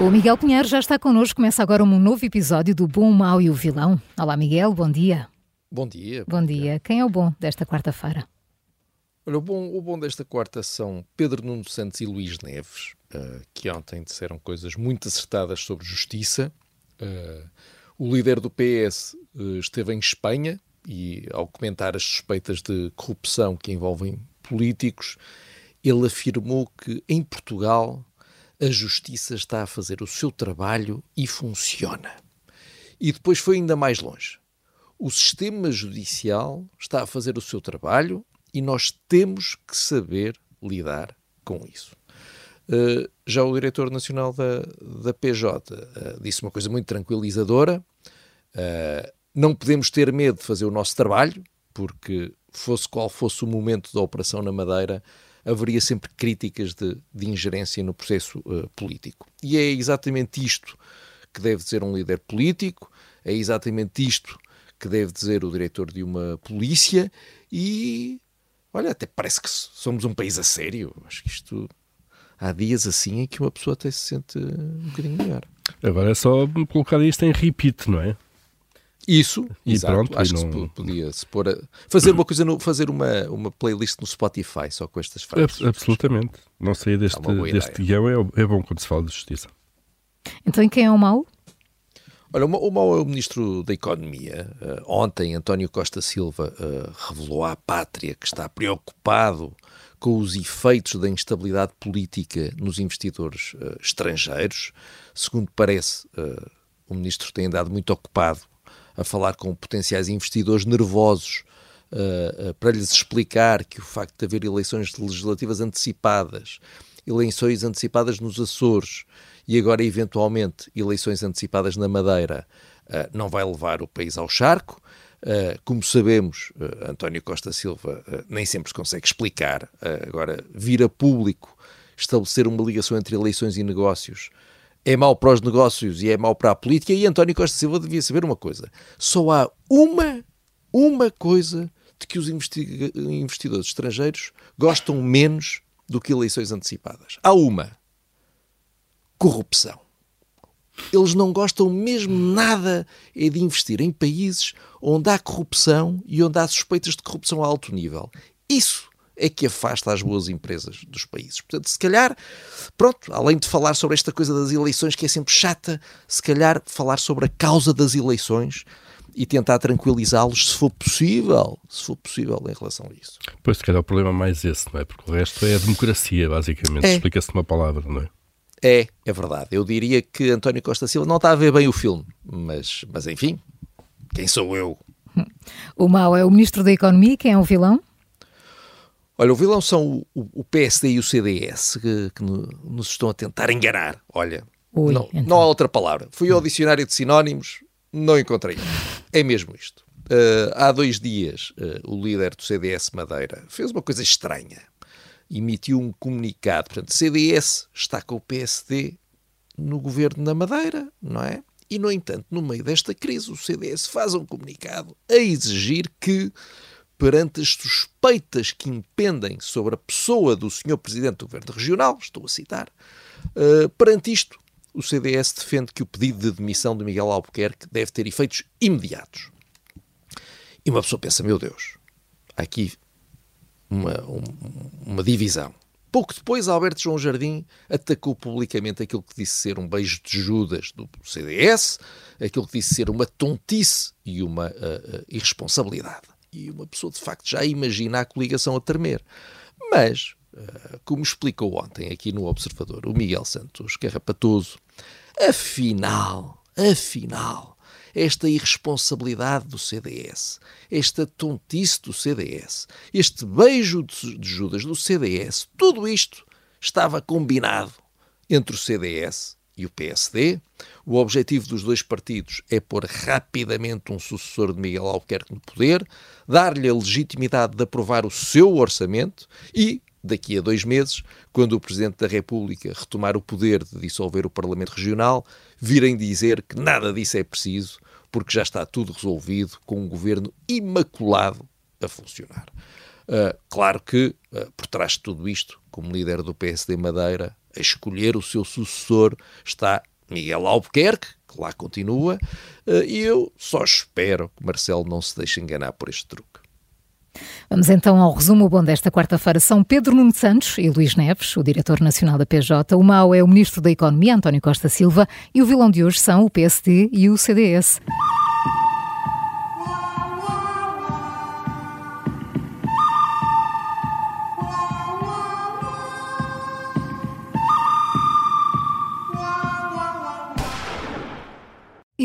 O Miguel Pinheiro já está connosco. Começa agora um novo episódio do Bom, o Mau e o Vilão. Olá, Miguel, bom dia. Bom dia. Bom, dia. Quem é o bom desta quarta-feira? Olha, o bom, o bom desta quarta são Pedro Nuno Santos e Luís Neves, uh, que ontem disseram coisas muito acertadas sobre justiça. Uh, o líder do PS uh, eh, esteve em Espanha e, ao comentar as suspeitas de corrupção que envolvem políticos, ele afirmou que em Portugal a justiça está a fazer o seu trabalho e funciona. E depois foi ainda mais longe. O sistema judicial está a fazer o seu trabalho e nós temos que saber lidar com isso. Uh, já o diretor nacional da, da PJ uh, disse uma coisa muito tranquilizadora: uh, não podemos ter medo de fazer o nosso trabalho, porque fosse qual fosse o momento da operação na Madeira, haveria sempre críticas de, de ingerência no processo uh, político. E é exatamente isto que deve dizer um líder político, é exatamente isto que deve dizer o diretor de uma polícia e, olha, até parece que somos um país a sério. Acho que isto há dias assim em que uma pessoa até se sente um bocadinho melhor. Agora é só colocar isto em repeat, não é? Isso, e exato. Pronto, Acho que não... podia se pôr a... fazer uma coisa, no, fazer uma, uma playlist no Spotify só com estas frases. absolutamente. Não sair deste, deste guião é, é bom quando se fala de justiça. Então, e quem é o mau? Olha, o mau é o Ministro da Economia. Uh, ontem, António Costa Silva uh, revelou à pátria que está preocupado com os efeitos da instabilidade política nos investidores uh, estrangeiros. Segundo parece, o Ministro tem andado muito ocupado a falar com potenciais investidores nervosos uh, uh, para lhes explicar que o facto de haver eleições legislativas antecipadas, eleições antecipadas nos Açores e agora, eventualmente, eleições antecipadas na Madeira, uh, não vai levar o país ao charco. como sabemos, António Costa Silva nem sempre se consegue explicar. agora, vir a público estabelecer uma ligação entre eleições e negócios é mau para os negócios e é mau para a política. E António Costa Silva devia saber uma coisa: só há uma, uma coisa de que os investidores estrangeiros gostam menos do que eleições antecipadas. Há uma: corrupção. Eles não gostam mesmo nada é de investir em países onde há corrupção e onde há suspeitas de corrupção a alto nível. Isso é que afasta as boas empresas dos países. Portanto, se calhar, pronto, além de falar sobre esta coisa das eleições que é sempre chata, se calhar falar sobre a causa das eleições e tentar tranquilizá-los se for possível, se for possível em relação a isso. Pois, se calhar o problema é mais esse, não é? Porque o resto é a democracia, basicamente, é. explica-se numa palavra, não é? É, é verdade. Eu diria que António Costa Silva não está a ver bem o filme, mas, mas enfim, quem sou eu? O mau é o Ministro da Economia, quem é o vilão? Olha, o vilão são o, o PSD e o CDS que, que, nos estão a tentar enganar. Olha, Ui, não, então. não há outra palavra. Fui ao dicionário de sinónimos, não encontrei. É mesmo isto. Uh, há dois dias, uh, o líder do CDS Madeira fez uma coisa estranha. Emitiu um comunicado. Portanto, CDS está com o PSD no governo da Madeira, não é? E, no entanto, no meio desta crise, o CDS faz um comunicado a exigir que perante as suspeitas que impendem sobre a pessoa do Sr. Presidente do Governo Regional, estou a citar, uh, perante isto, o CDS defende que o pedido de demissão de Miguel Albuquerque deve ter efeitos imediatos. E uma pessoa pensa, meu Deus, há aqui uma, uma divisão. Pouco depois, Alberto João Jardim atacou publicamente aquilo que disse ser um beijo de Judas do CDS, aquilo que disse ser uma tontice e uma uh, uh, irresponsabilidade e uma pessoa de facto já imagina a coligação a tremer. Mas, eh, como explicou ontem aqui no Observador o Miguel Santos Carrapatoso, afinal, afinal, esta irresponsabilidade do CDS, esta tontice do CDS, este beijo de Judas do CDS, tudo isto estava combinado entre o CDS e o PSD. O objetivo dos dois partidos é pôr rapidamente um sucessor de Miguel Albuquerque no poder, dar-lhe a legitimidade de aprovar o seu orçamento e, daqui a dois meses, quando o Presidente da República retomar o poder de dissolver o Parlamento Regional, virem dizer que nada disso é preciso, porque já está tudo resolvido com um governo imaculado a funcionar. Uh, claro que, uh, por trás de tudo isto, como líder do PSD Madeira, a escolher o seu sucessor está Miguel Albuquerque, que lá continua, uh, e eu só espero que Marcelo não se deixe enganar por este truque. Vamos então ao resumo bom desta quarta-feira. São Pedro Nuno Santos e Luís Neves, o diretor nacional da PJ. O mau é o ministro da Economia, António Costa Silva, e o vilão de hoje são o PSD e o CDS.